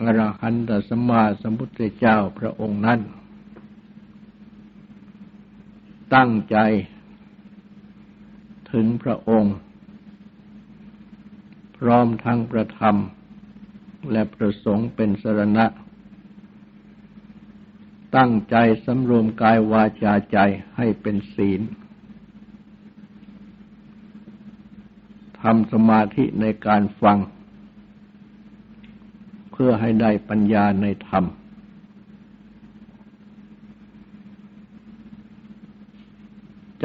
อรหันตสัมมาสัมพุทธเจ้าพระองค์นั้น ตั้งใจถึงพระองค์ พร้อมทั้งประธรรม และประสงค์เป็นสรณะ ตั้งใจสำรวมกายวาจาใจให้เป็นศีลทำสมาธิในการฟัง พื่อให้ได้ปัญญาในธรรม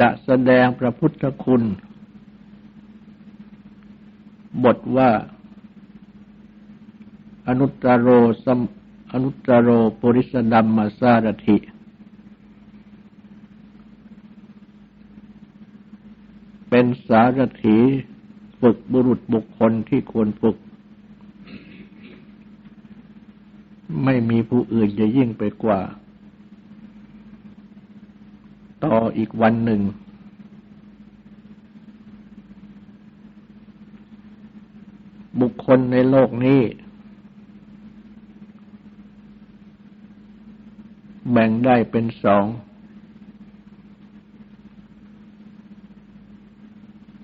จะแสดงพระพุทธคุณ บทว่า อนุตตรโรสมอนุตตรโรปุริสดัมมาสารถิ เป็นสารถีฝึกบุรุษบุคคลที่ควรฝึก ไม่มีผู้อื่นจะยิ่งไปกว่า ต่ออีกวันหนึ่ง บุคคลในโลกนี้ แบ่งได้เป็นสอง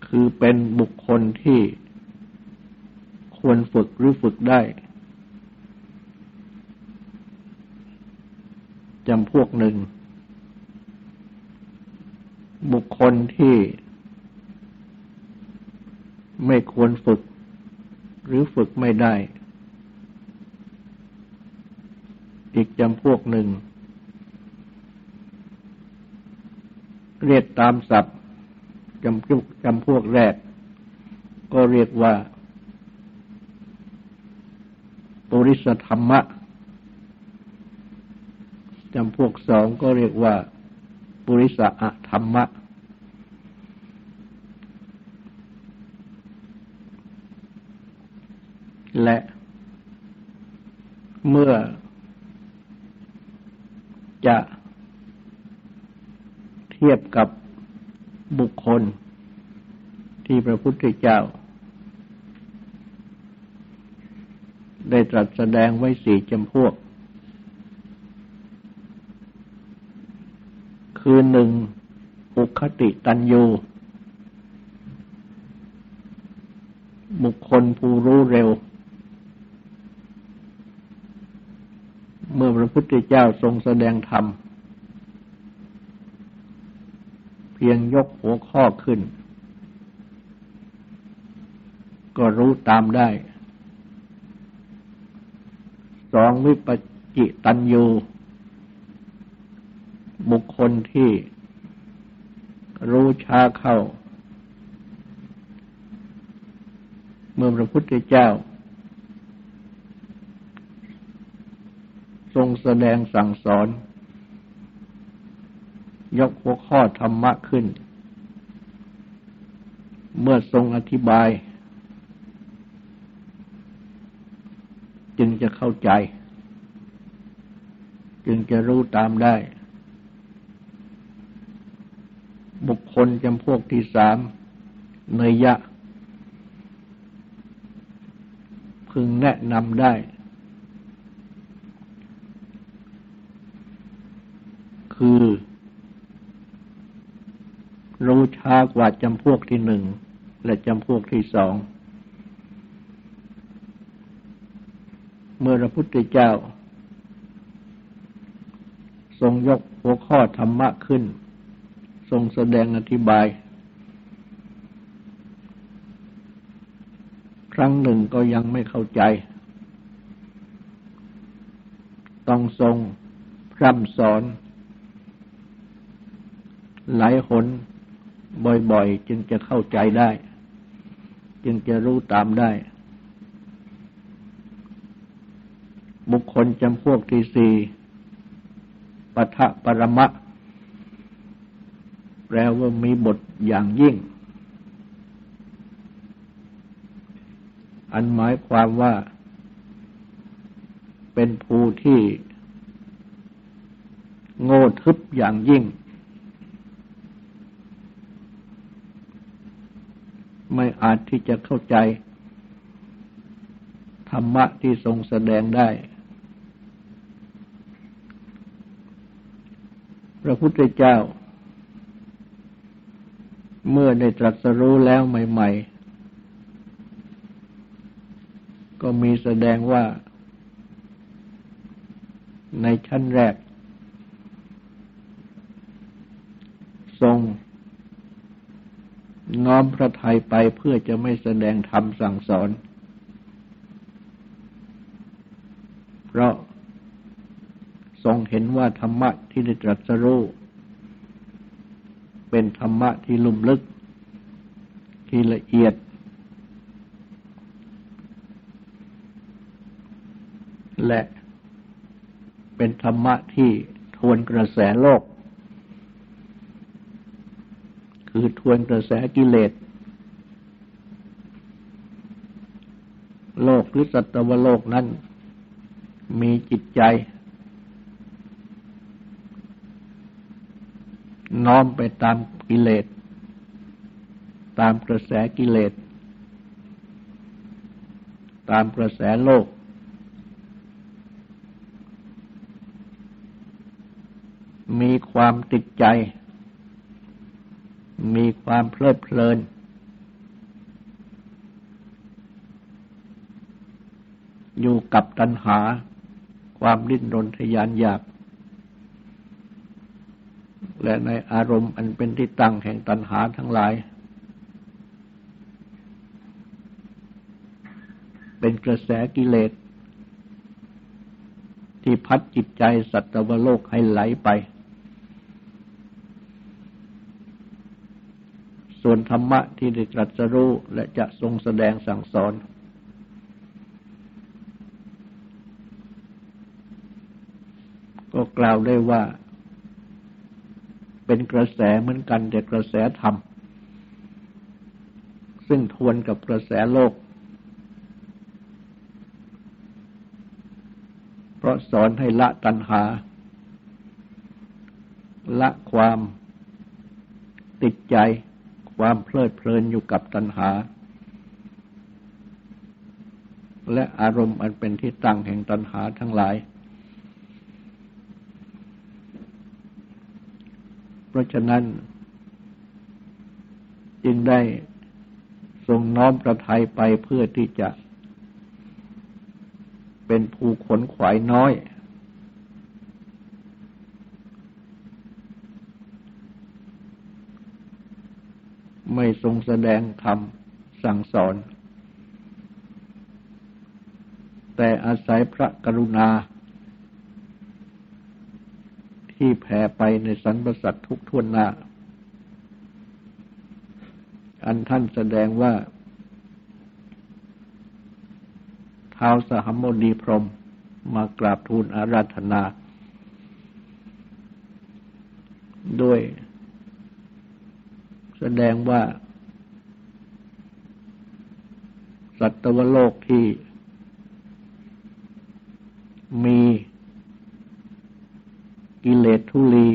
คือเป็นบุคคลที่ควรฝึกหรือฝึกได้ จำพวกหนึ่ง บุคคลที่ไม่ควรฝึก หรือฝึกไม่ได้ อีกจำพวกหนึ่ง เรียกตามศัพท์จำพวกจำพวกแรก ก็เรียกว่า ปุริสธรรมะำพวกสองก็เรียกว่าปุริสะธรรมะ และเมื่อจะเทียบกับบุคคลที่พระพุทธเจ้า ได้ตรัสแสดงไว้สี่จำพวก คือหนึ่งอุคติตันยูบุคคลผู้รู้เร็ว เมื่อพระพุทธเจ้าทรงแสดงธรรม เพียงยกหัวข้อขึ้น ก็รู้ตามได้ สองวิปจิตันยู บุคคลที่รู้ช้าเข้า เมื่อพระพุทธเจ้า ทรงแสดงสั่งสอน ยกหัวข้อธรรมะขึ้น เมื่อทรงอธิบาย จึงจะเข้าใจ จึงจะรู้ตามได้ ลจำพวกที่สามเนยยะ พึงแนะนำได้ คือ รู้ช้ากว่าจำพวกที่หนึ่ง และจำพวกที่สอง เมื่อพระพุทธเจ้า ทรงยกหัวข้อธรรมะขึ้น ทรงแสดงอธิบาย ครั้งหนึ่งก็ยังไม่เข้าใจ ต้องทรงพร่ำสอน หลายหนบ่อยๆ จึงจะเข้าใจได้ จึงจะรู้ตามได้ บุคคลจำพวกที่สี่ปะทะปรมะ แปลว่ามีบทอย่างยิ่ง อันหมายความว่า เป็นภูที่โง่ทึบอย่างยิ่ง ไม่อาจที่จะเข้าใจ ธรรมะที่ทรงแสดงได้ พระพุทธเจ้า เมื่อได้ตรัสรู้แล้วใหม่ ๆ ก็มีแสดงว่า ในชั้นแรก ทรง น้อมพระทัยไปเพื่อจะไม่แสดงธรรมสั่งสอน เพราะทรงเห็นว่าธรรมะที่ได้ตรัสรู้ เป็นธรรมะที่ลุ่มลึก ที่ละเอียด และเป็นธรรมะที่ทวนกระแสโลก คือทวนกระแสกิเลส โลกหรือสัตวโลกนั้น มีจิตใจ น้อมไปตามกิเลส ตามกระแสกิเลส ตามกระแสโลก มีความติดใจ มีความเพลิดเพลิน อยู่กับตัณหา ความดิ้นรนทยานอยาก และในอารมณ์อันเป็นที่ตั้งแห่งตัณหาทั้งหลาย เป็นกระแสกิเลส ที่พัดจิตใจสัตวโลกให้ไหลไป ส่วนธรรมะที่ได้ตรัสรู้และจะทรงแสดงสั่งสอนก็กล่าวได้ว่า เป็นกระแสเหมือนกันแต่กระแสธรรม ซึ่งทวนกับกระแสโลก เพราะสอนให้ละตัณหา ละความติดใจ ความเพลิดเพลินอยู่กับตัณหา และอารมณ์อันเป็นที่ตั้งแห่งตัณหาทั้งหลาย พราะฉะนั้น จึงได้ทรงน้อมประทัยไปเพื่อที่จะ เป็นผู้ขนขวายน้อย ไม่ทรงแสดงธรรมสั่งสอน แต่อาศัยพระกรุณา ที่แผ่ไปในสรรพสัตว์ทุกทวนหน้า อันท่านแสดงว่าเท้าสหัมโมดีพรมมากราบทูลอาราธนา ด้วย แสดงว่า สัตวโลกที่มีกิ เลสทุลี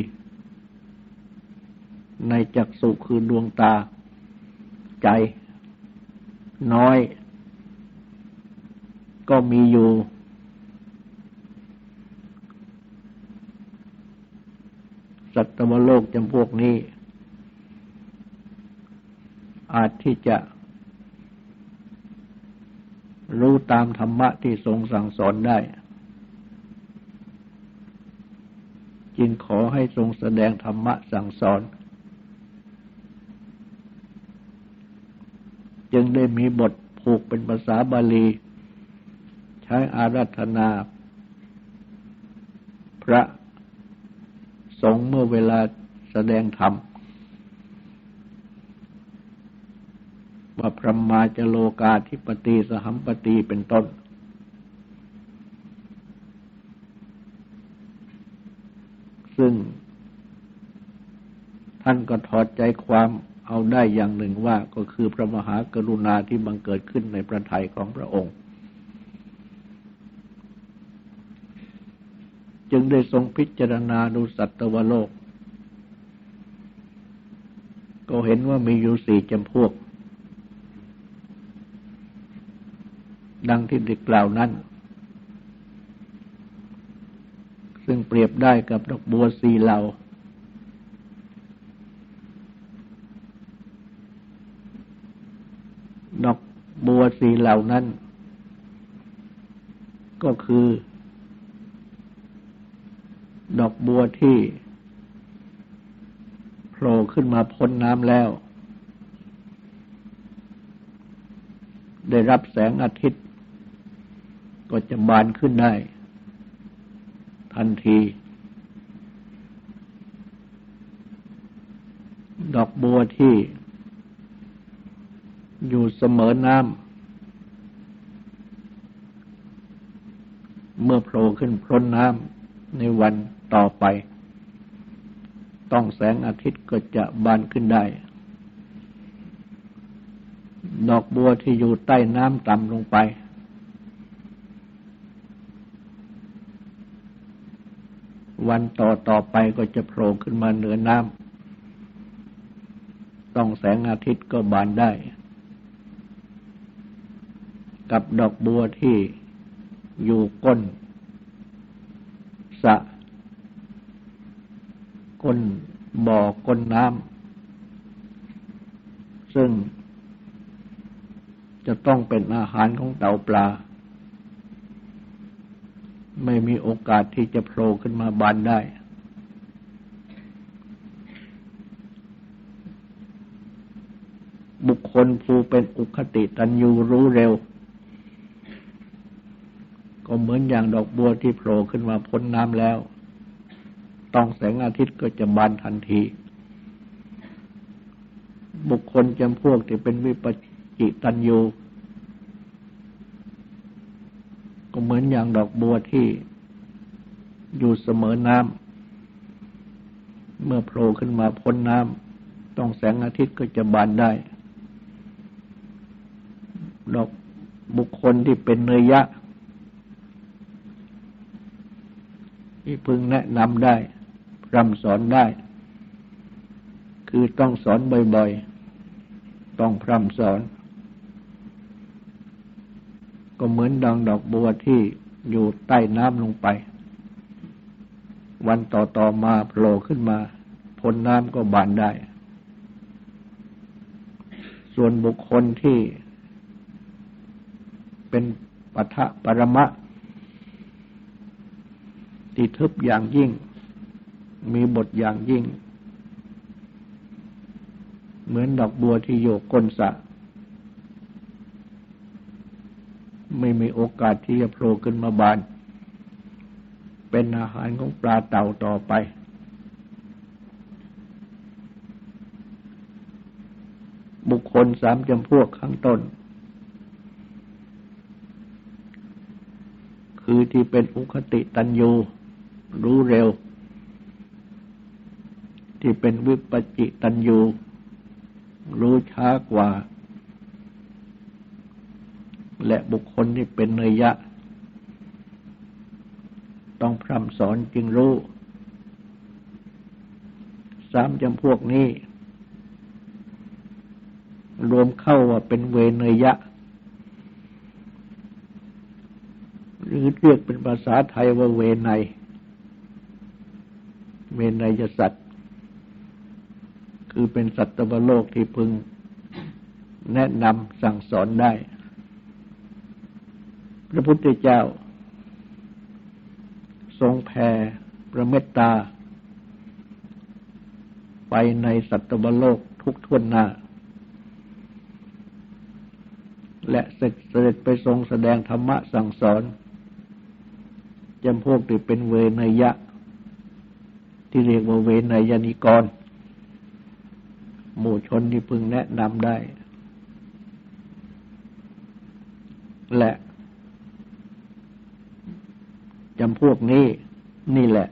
ในจักสุคือดวงตา ใจ น้อย ก็มีอยู่ สัตวโลกจำพวกนี้ อาจที่จะรู้ตามธรรมะที่ทรงสั่งสอนได้ จึงขอให้ทรงแสดงธรรมะสั่งสอน จึงได้มีบทผูกเป็นภาษาบาลี ใช้อารัธนา พระสงฆ์เมื่อเวลาแสดงธรรมว่าพระมาจโลกาธิปตีสหัมปตีเป็นต้น ซึ่ง ท่านก็ถอดใจความเอาได้อย่างหนึ่งว่าก็คือพระมหากรุณาที่บังเกิดขึ้นในพระทัยของพระองค์ จึงได้ทรงพิจารณาดูสัตวโลก ก็เห็นว่ามีอยู่สี่จำพวก ดังที่ได้กล่าวนั้น รียบได้กับดอกบัวสีเหล่าดอกบัวสีเหล่านั้น ก็คือ ดอกบัวที่โผล่ขึ้นมาพ้นน้ำแล้ว ได้รับแสงอาทิตย์ ก็จะบานขึ้นได้ ทันที ดอกบัวที่อยู่เสมอน้ำ เมื่อโผล่ขึ้นพ้นน้ำในวันต่อไป ต้องแสงอาทิตย์ก็จะบานขึ้นได้ ดอกบัวที่อยู่ใต้น้ำต่ำลงไป วันต่อต่อไปก็จะโผล่ขึ้นมาเหนือน้ำต้องแสงอาทิตย์ก็บานได้ กับดอกบัวที่อยู่ก้นสะก้นบ่อก้นน้ำซึ่งจะต้องเป็นอาหารของเต่าปลา ไม่มีโอกาสที่จะโผล่ขึ้นมาบานได้ บุคคลผู้เป็นอุคติตันยูรู้เร็ว ก็เหมือนอย่างดอกบัวที่โผล่ขึ้นมาพ้นน้ำแล้ว ต้องแสงอาทิตย์ก็จะบานทันที บุคคลจำพวกที่เป็นวิปจิตันยู อนอย่างดอกบัวที่อยู่เสมอน้ำเมื่อโผล่ขึ้นมาพ้นน้ำต้องแสงอาทิตย์ก็จะบานได้ ดอกบุคคลที่เป็นเนยยะ ที่พึงแนะนำได้รำสอนได้ คือต้องสอนบ่อยๆ ต้องพร่ำสอน ก็เหมือนดังดอกบัวที่อยู่ใต้น้ำลงไป วันต่อๆมาโผล่ขึ้นมาพ้นน้ำก็บานได้ ส่วนบุคคลที่เป็นปัทะปรมะที่ทึบอย่างยิ่ง มีบทอย่างยิ่ง เหมือนดอกบัวที่โยกก้นสะ ไม่มีโอกาสที่จะโผล่ขึ้นมาบาน เป็นอาหารของปลาเต่าต่อไป บุคคลสามจำพวกข้างต้น คือที่เป็นอุคติตันยูรู้เร็ว ที่เป็นวิปจิตันยูรู้ช้ากว่า และบุคคลที่เป็นเนยยะ ต้องพร่ำสอนจึงรู้ สามจำพวกนี้ รวมเข้าว่าเป็นเวเนยยะหรือเรียกเป็นภาษาไทยว่าเวไนเวนยสัตว์ คือเป็นสัตว์โลกที่พึงแนะนำสั่งสอนได้ พระพุทธเจ้า ทรงแผ่พระเมตตา ไปในสัตวโลกทุกทวนหน้า และเสด็จไปทรงแสดงธรรมะสั่งสอนจำพวกที่เป็นเวนยะ ที่เรียกว่าเวนยนิกร หมู่ชนที่พึงแนะนำได้ และำพวกนี้นี่แหละ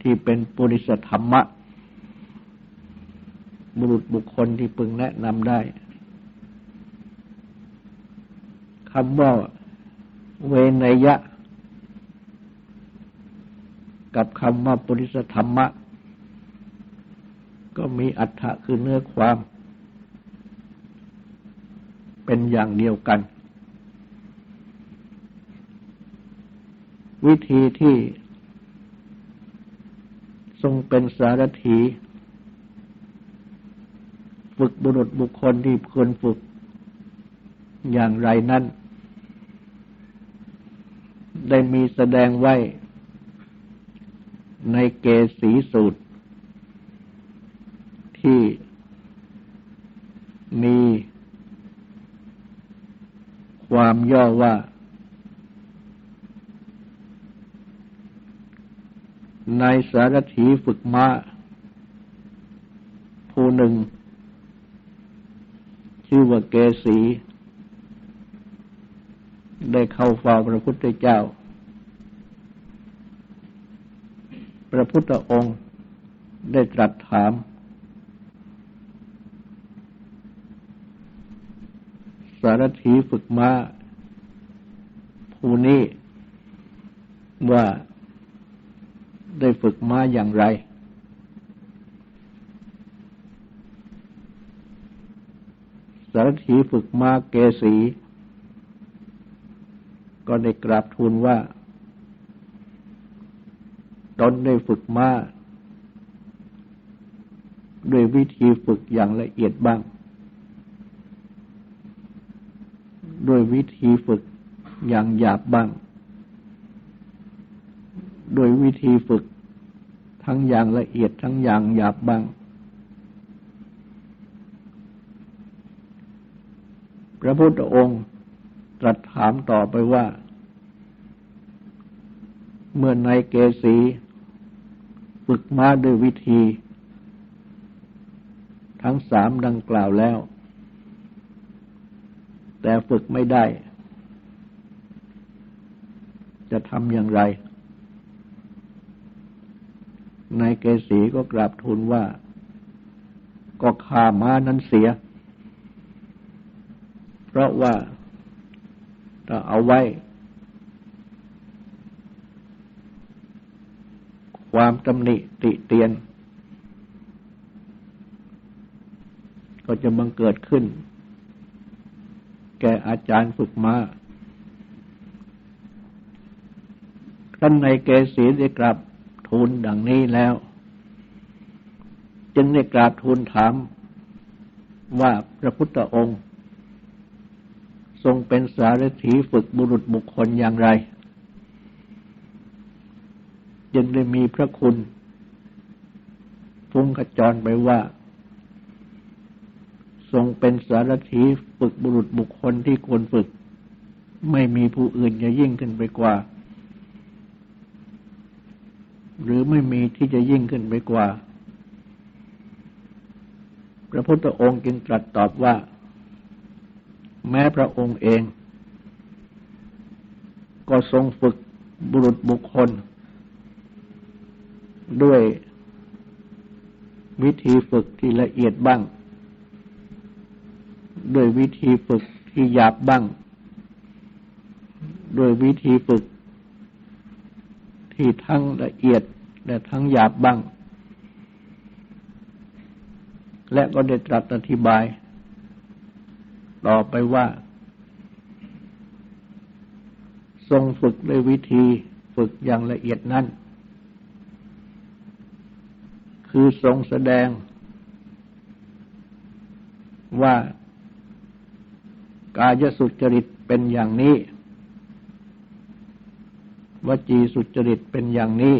ที่เป็นปุริสธรรมะ บุรุษบุคคลที่พึงแนะนำได้คำว่าเวนยะ กับคำว่าปุริสธรรมะ ก็มีอัตถะคือเนื้อความ เป็นอย่างเดียวกัน วิธีที่ทรงเป็นสารถี ฝึกบุรุษบุคคลที่ควรฝึกอย่างไรนั้น ได้มีแสดงไว้ในเกสีสูตร ที่มีความย่อว่า นายสารถีฝึกมา้า ผู้หนึ่ง ชื่อว่าเกสี ได้เข้าเฝ้าพระพุทธเจ้า พระพุทธองค์ได้ตรัสถาม สารถีฝึกมา้า ผู้นี้ว่า ได้ฝึกมาอย่างไร สารถีฝึกมาเกสี ก็ได้กราบทูลว่า ตนได้ฝึกมาด้วยวิธีฝึกอย่างละเอียดบ้าง ด้วยวิธีฝึกอย่างหยาบบ้าง โดยวิธีฝึกทั้งอย่างละเอียดทั้งอย่างหยาบบ้าง พระพุทธองค์ตรัสถามต่อไปว่า เมื่อนายเกสีฝึกมาด้วยวิธี ทั้งสามดังกล่าวแล้ว แต่ฝึกไม่ได้ จะทำอย่างไร นายเกษีก็กราบทูลว่า ก็ข่าม้านั้นเสีย เพราะว่าถ้าเอาไว้ ความตำหนิติเตียน ก็จะบังเกิดขึ้น แก่อาจารย์ฝึกมาท่านในเกษีได้กลับ ทูลดังนี้แล้ว จึงได้กราบทูลถามว่าพระพุทธองค์ ทรงเป็นสารถีฝึกบุรุษบุคคลอย่างไร จึงได้มีพระคุณฟุ้งขจรไปว่า ทรงเป็นสารถีฝึกบุรุษบุคคลที่ควรฝึก ไม่มีผู้อื่นจะยิ่งขึ้นไปกว่า หรือไม่มีที่จะยิ่งขึ้นไปกว่า พระพุทธองค์จึงตรัสตอบว่า แม้พระองค์เอง ก็ทรงฝึกบุรุษบุคคล ด้วยวิธีฝึกที่ละเอียดบ้าง ด้วยวิธีฝึกที่หยาบบ้าง ด้วยวิธีฝึก ที่ทั้งละเอียดและทั้งหยาบบ้าง และก็ได้ตรัสอธิบาย ต่อไปว่า ทรงฝึกด้วยวิธีฝึกอย่างละเอียดนั้น คือทรงแสดงว่ากายสุจริตเป็นอย่างนี้ วจีสุจริตเป็นอย่างนี้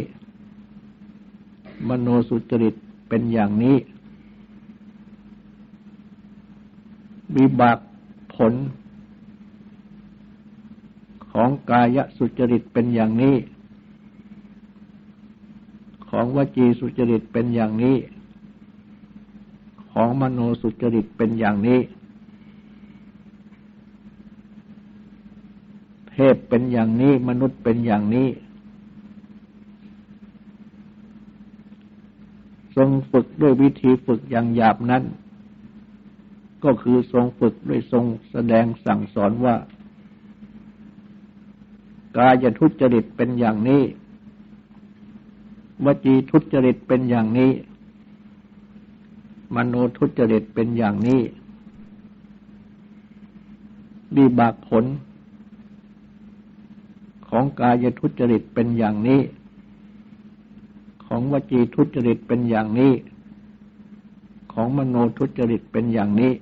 มโนสุจริตเป็นอย่างนี้วิบากผล ของกายสุจริตเป็นอย่างนี้ ของวจีสุจริตเป็นอย่างนี้ ของมโนสุจริตเป็นอย่างนี้ เทพเป็นอย่างนี้ มนุษย์เป็นอย่างนี้ ทรงฝึกด้วยวิธีฝึกอย่างหยาบนั้น ก็คือทรงฝึกด้วยทรงแสดงสั่งสอนว่า กายทุจริตเป็นอย่างนี้ วจีทุจริตเป็นอย่างนี้ มโนทุจริตเป็นอย่างนี้ดีบากผล ของกายทุจริตเป็นอย่างนี้ ของวจีทุจริตเป็นอย่างนี้ ของมโนทุจริตเป็นอย่างนี้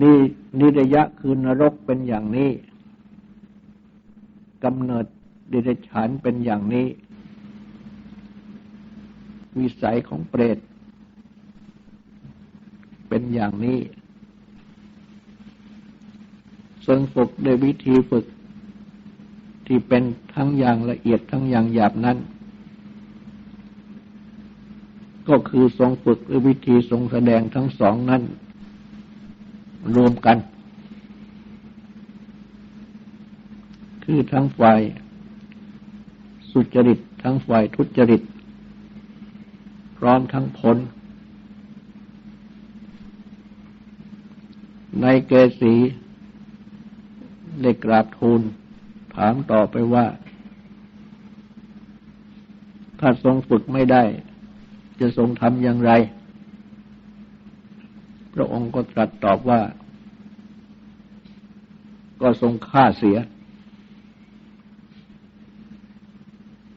นี่นิรยะคือนรกเป็นอย่างนี้กำเนิดดิเรฉานเป็นอย่างนี้ วิสัยของเปรต เป็นอย่างนี้ ทรงฝึกโดยวิธีฝึก ที่เป็นทั้งอย่างละเอียดทั้งอย่างหยาบนั้น ก็คือทรงฝึกด้วยวิธีทรงแสดงทั้งสองนั้น รวมกัน คือทั้งฝ่าย สุจริตทั้งฝ่ายทุจริต พร้อมทั้งผลในเกสี ได้กราบทูลถามต่อไปว่า ถ้าทรงฝึกไม่ได้ จะทรงทำอย่างไร พระองค์ก็ตรัสตอบว่า ก็ทรงฆ่าเสีย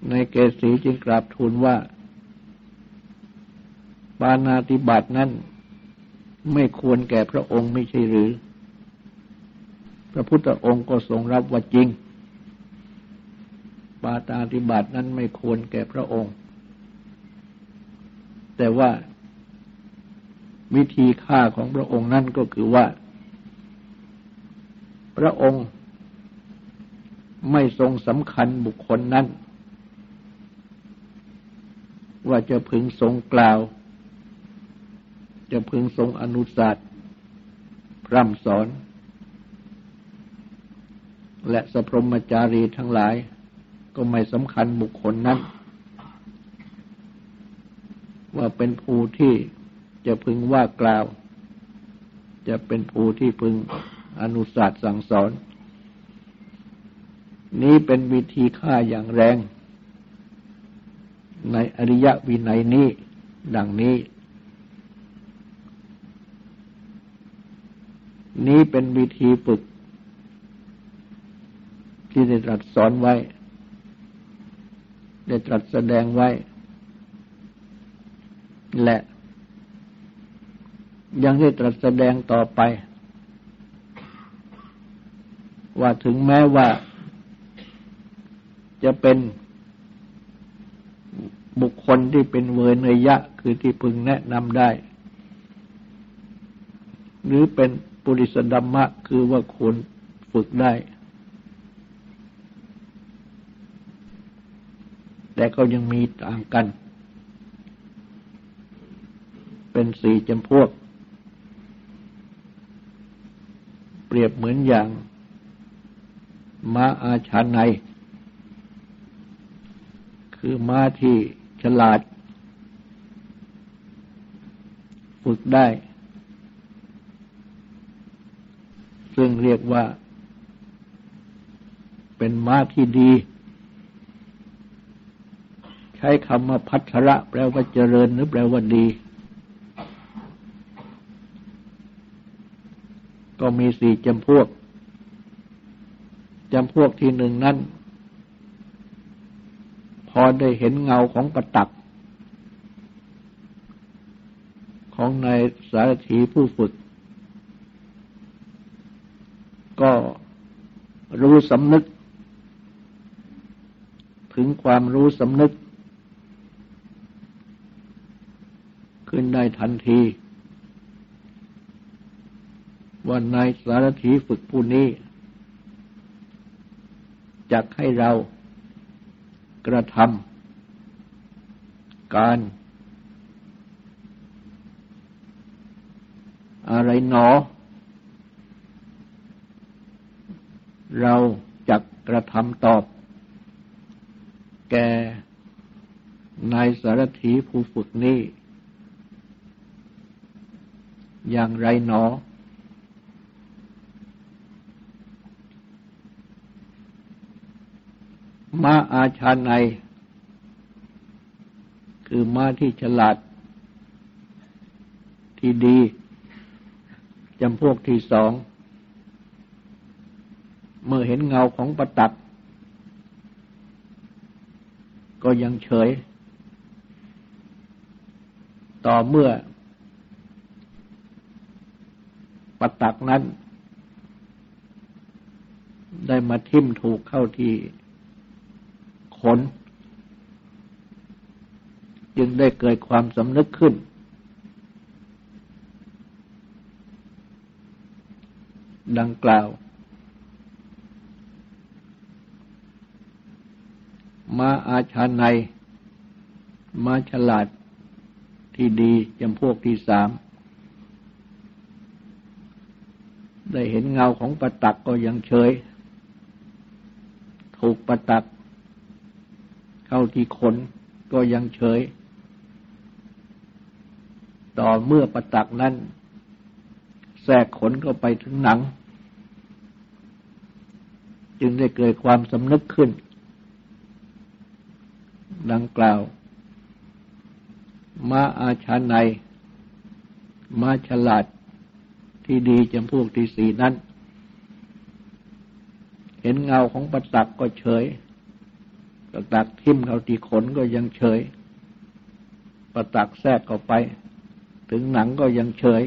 ในเกสีจึงกราบทูลว่า ปานาติบาตนั้น ไม่ควรแก่พระองค์ไม่ใช่หรือ พระพุทธองค์ก็ทรงรับว่าจริง ปาตาธิบัตินั้นไม่ควรแก่พระองค์ แต่ว่าวิธีฆ่าของพระองค์นั่นก็คือว่า พระองค์ไม่ทรงสำคัญบุคคลนั้น ว่าจะพึงทรงกล่าว จะพึงทรงอนุสาสพร่ำสอน และสพรมจารีทั้งหลาย ก็ไม่สำคัญบุคคลนั้น ว่าเป็นผู้ที่จะพึงว่ากล่าว จะเป็นผู้ที่พึงอนุสาสสั่งสอน นี้เป็นวิธีฆ่าอย่างแรง ในอริยวินัยนี้ ดังนี้ นี้เป็นวิธีฝึก ที่ได้ตรัสสอนไว้ ได้ตรัสแสดงไว้ และ ยังได้ตรัสแสดงต่อไป ว่าถึงแม้ว่า จะเป็นบุคคลที่เป็นเวรเนยะ คือที่พึงแนะนำได้ หรือเป็นปุริสดัมมะ คือว่าควรฝึกได้ แต่ก็ยังมีต่างกัน เป็นสี่จำพวก เปรียบเหมือนอย่างม้าอาชาใน คือม้าที่ฉลาด ฝึกได้ ซึ่งเรียกว่าเป็นม้าที่ดี ใช้คำว่าพัทระแปลว่าเจริญหรือแปลว่าดี ก็มีสี่จำพวกจำพวกที่หนึ่งนั้น พอได้เห็นเงาของประตัก ของนายสารถีผู้ฝึก ก็รู้สำนึก ถึงความรู้สำนึก ได้ทันที ว่านายสารถีฝึกผู้นี้จักให้เรากระทำการ อะไรหนอ เราจักกระทำตอบ แกนายสารถีผู้ฝึกนี้ อย่างไรหนอ ม้าอาชาในคือม้าที่ฉลาด ที่ดีจำพวกที่สอง เมื่อเห็นเงาของประตัก ก็ยังเฉย ต่อเมื่อ ประตักนั้น ได้มาทิ่มถูกเข้าที่ขน จึงได้เกิดความสำนึกขึ้น ดังกล่าว มาอาชาในมาฉลาดที่ดีจำพวกที่สาม ได้เห็นเงาของประตักก็ยังเฉย ถูกประตัก เข้าที่ขนก็ยังเฉย ต่อเมื่อประตักนั้นแทรกขนก็ไปถึงหนัง จึงได้เกิดความสำนึกขึ้น ดังกล่าวมาอาชาในมาฉลาด ที่ดีจำพวกที่สี่นั้น เห็นเงาของประตักก็เฉยประตักทิ่มเขาตีขนก็ยังเฉยประตักแทรกเข้าไป ถึงหนังก็ยังเฉย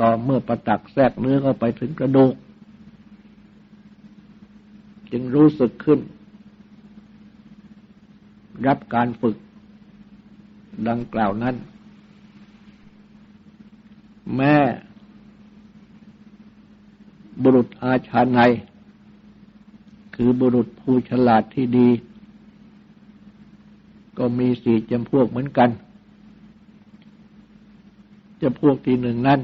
ต่อเมื่อประตักแทรกเนื้อเข้าไปถึงกระดูก จึงรู้สึกขึ้น รับการฝึกดังกล่าวนั้น แม่บุรุษอาชาในคือบุรุษผู้ฉลาดที่ดี ก็มีสี่จำพวกเหมือนกันจำพวกที่หนึ่งนั้น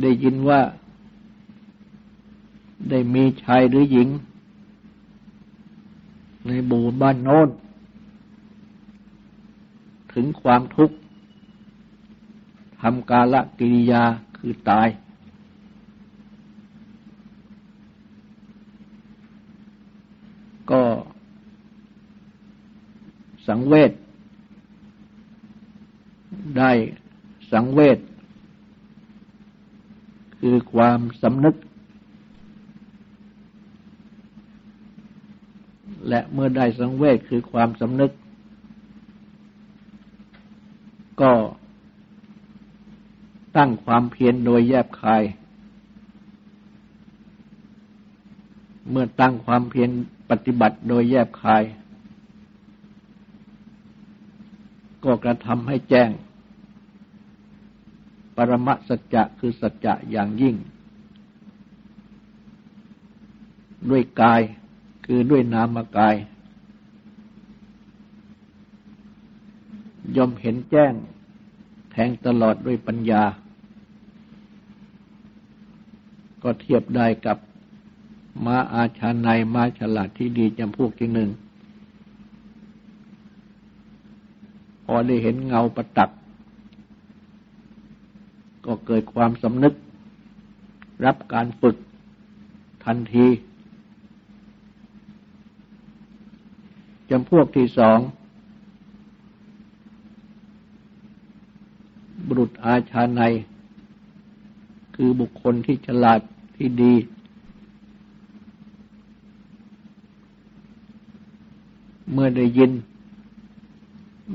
ได้ยินว่า ได้มีชายหรือหญิง ในบูบ้านโน้น ถึงความทุกข์ ทำกาละกิริยาคือตาย ก็สังเวชได้สังเวชคือความสำนึก และเมื่อได้สังเวชคือความสำนึก ตั้งความเพียรโดยแยบคาย เมื่อตั้งความเพียรปฏิบัติโดยแยบคาย ก็กระทำให้แจ้ง ปรมสัจจะคือสัจจะอย่างยิ่ง ด้วยกายคือด้วยนามกาย ยอมเห็นแจ้งแทงตลอดด้วยปัญญา ก็เทียบได้กับม้าอาชาในม้าฉลาดที่ดีจำพวกที่หนึ่ง พอได้เห็นเงาประตัก ก็เกิดความสำนึก รับการฝึกทันทีจำพวกที่สองบุรุษอาชาใน คือบุคคลที่ฉลาด ที่ดี เมื่อได้ยิน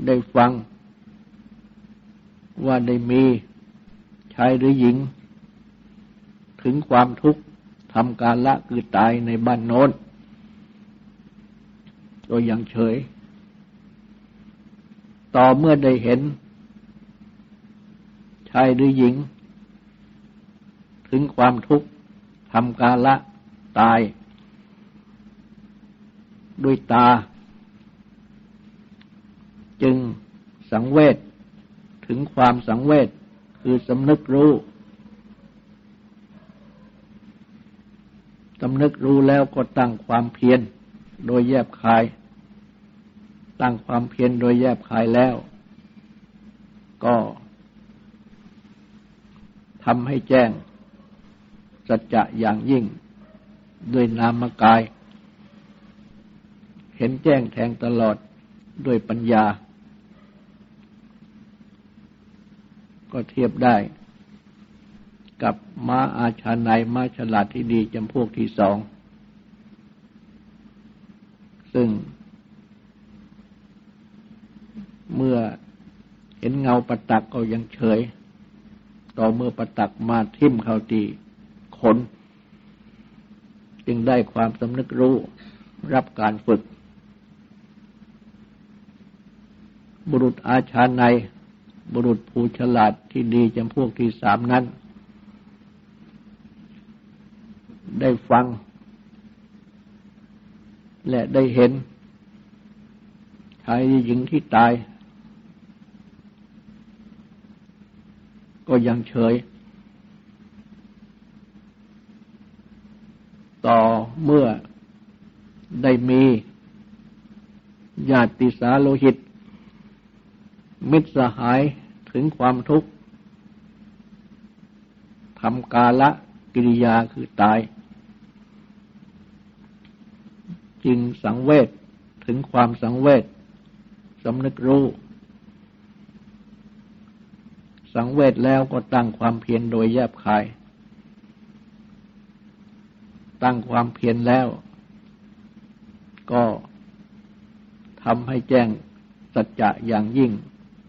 ได้ฟัง ว่าได้มีชายหรือหญิง ถึงความทุกข์ทำการละคือตายในบ้านโน้นก็ยังเฉย ต่อเมื่อได้เห็น ชายหรือหญิง ถึงความทุกข์ ทำกาละตาย ด้วยตา จึงสังเวชถึงความสังเวชคือสำนึกรู้สำนึกรู้แล้วก็ตั้งความเพียรโดยแยบคาย ตั้งความเพียรโดยแยบคายแล้ว ก็ทำให้แจ้ง สัจจะอย่างยิ่งด้วยนามกาย เห็นแจ้งแทงตลอดด้วยปัญญา ก็เทียบได้ กับม้าอาชาในม้าฉลาดที่ดีจำพวกที่สอง ซึ่ง เมื่อเห็นเงาประตักก็ยังเฉย ต่อเมื่อประตักมาทิ่มเข้าตี ขนจึงได้ความสำนึกรู้รับการฝึก บุรุษอาชาใน บุรุษผู้ฉลาดที่ดีจำพวกที่สามนั้น ได้ฟัง และได้เห็นชายหญิงที่ตาย ก็ยังเฉย เมื่อได้มีญาติสาโลหิต มิตรสหายถึงความทุกข์ทำกาละกิริยาคือตาย จึงสังเวชถึงความสังเวชสำนึกรู้ สังเวชแล้วก็ตั้งความเพียรโดยแยบคาย ตั้งความเพียรแล้ว ก็ทำให้แจ้งสัจจะอย่างยิ่ง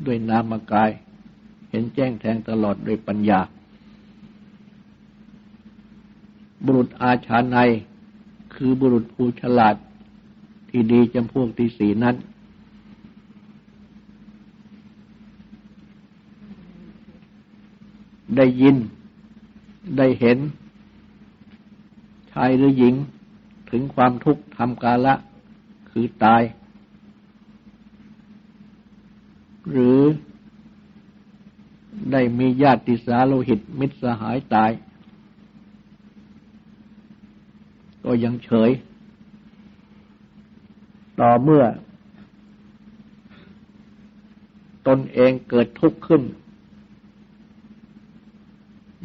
ด้วยนามกาย เห็นแจ้งแทงตลอดด้วยปัญญา บุรุษอาชาในคือบุรุษผู้ฉลาดที่ดีจำพวกที่สีนั้น ได้ยินได้เห็น ชายหรือหญิงถึงความทุกข์ทำกาละคือตาย หรือได้มีญาติสาโลหิตมิตรสหายตาย ก็ยังเฉย ต่อเมื่อ ตนเองเกิดทุกข์ขึ้น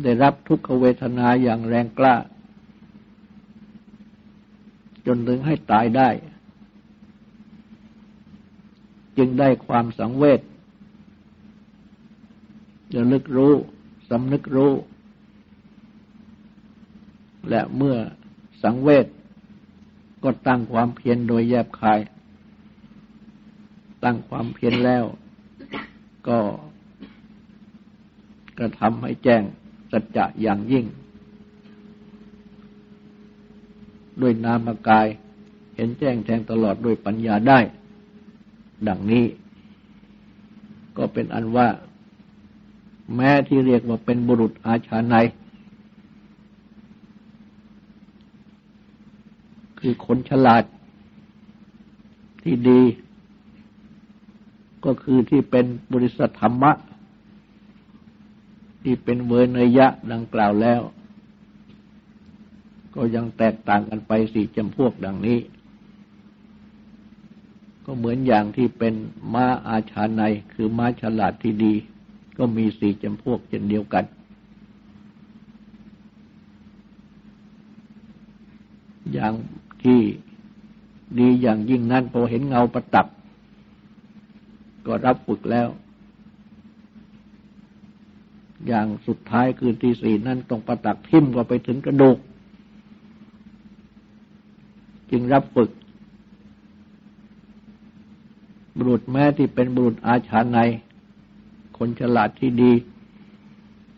ได้รับทุกขเวทนาอย่างแรงกล้า จนถึงให้ตายได้ จึงได้ความสังเวชจะลึกรู้สำนึกรู้ และเมื่อสังเวชก็ตั้งความเพียรโดยแยบคาย ตั้งความเพียรแล้ว ก็กระทำให้แจ้งสัจจะอย่างยิ่ง ด้วยนามกาย เห็นแจ้งแทงตลอดด้วยปัญญาได้ ดังนี้ ก็เป็นอันว่า แม้ที่เรียกว่าเป็นบุรุษอาชาในคือคนฉลาดที่ดี ก็คือที่เป็นบริษัทธรรมะ ที่เป็นเวเนยะดังกล่าวแล้ว ก็ยังแตกต่างกันไปสี่จำพวกดังนี้ ก็เหมือนอย่างที่เป็นม้าอาชาในคือม้าฉลาดที่ดี ก็มีสี่จำพวกเช่นเดียวกัน อย่างที่ดีอย่างยิ่งนั้นพอเห็นเงาประตับ ก็รับฝึกแล้ว อย่างสุดท้ายคือที่สี่นั้นตรงประตักทิ่มก็ไปถึงกระดูก จึงรับฝึก บุรุษแม้ที่เป็นบุรุษอาชาใน คนฉลาดที่ดี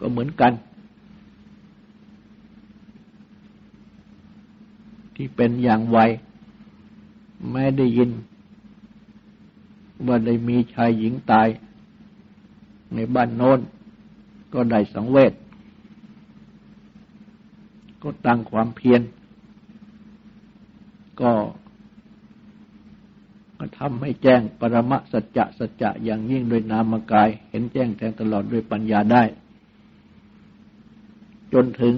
ก็เหมือนกัน ที่เป็นอย่างไวแม้ได้ยิน ว่าได้มีชายหญิงตาย ในบ้านโน้น ก็ได้สังเวชก็ตั้งความเพียร ก็ก็ทำให้แจ้งปรมสัจจะสัจจะอย่างยิ่งโดยนามกาย เห็นแจ้งแทงตลอดด้วยปัญญาได้ จนถึง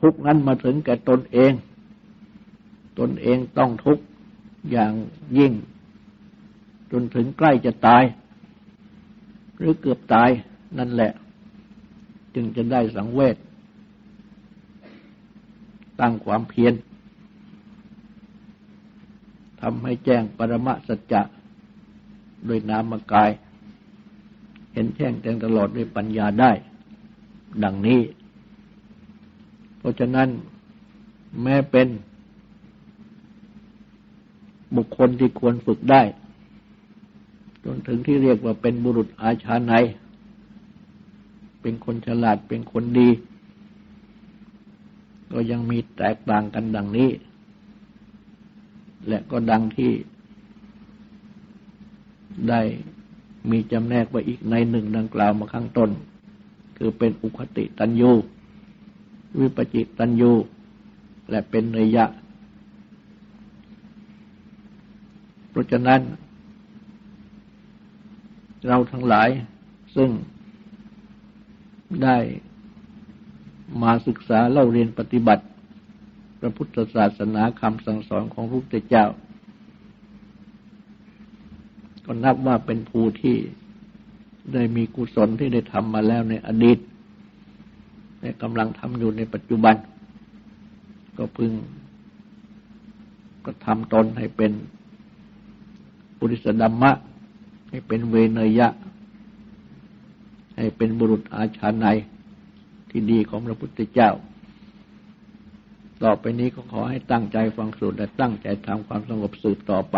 ทุกนั้นมาถึงแก่ตนเอง ตนเองต้องทุกอย่างยิ่ง จนถึงใกล้จะตาย หรือเกือบตายนั่นแหละ จึงจะได้สังเวชตั้งความเพียร ทำให้แจ้งปรมสัจจะโดยนามกาย เห็นแจ้งแจ้งตลอดด้วยปัญญาได้ ดังนี้ เพราะฉะนั้นแม้เป็น บุคคลที่ควรฝึกได้ จนถึงที่เรียกว่าเป็นบุรุษอาชาในเป็นคนฉลาดเป็นคนดี ก็ยังมีแตกต่างกันดังนี้ และก็ดังที่ได้มีจำแนกไว้อีกในหนึ่งดังกล่าวมาข้างต้น คือเป็นอุคติตันยูวิปจิตันยูและเป็นเนยะ เพราะฉะนั้น เราทั้งหลายซึ่งได้มาศึกษาเล่าเรียนปฏิบัติ พระพุทธศาสนาคำสั่งสอนของพระพุทธเจ้า ก็นับว่าเป็นภูที่ได้มีกุศลที่ได้ทำมาแล้วในอดีตและกำลังทำอยู่ในปัจจุบัน ก็พึงก็ทำตนให้เป็นปุริสดัมมะ ให้เป็นเวเนยะ ให้เป็นบุรุษอาชาในที่ดีของพระพุทธเจ้า ต่อไปนี้ก็ขอให้ตั้งใจฟังสูตรและตั้งใจทำความสงบสืบต่อไป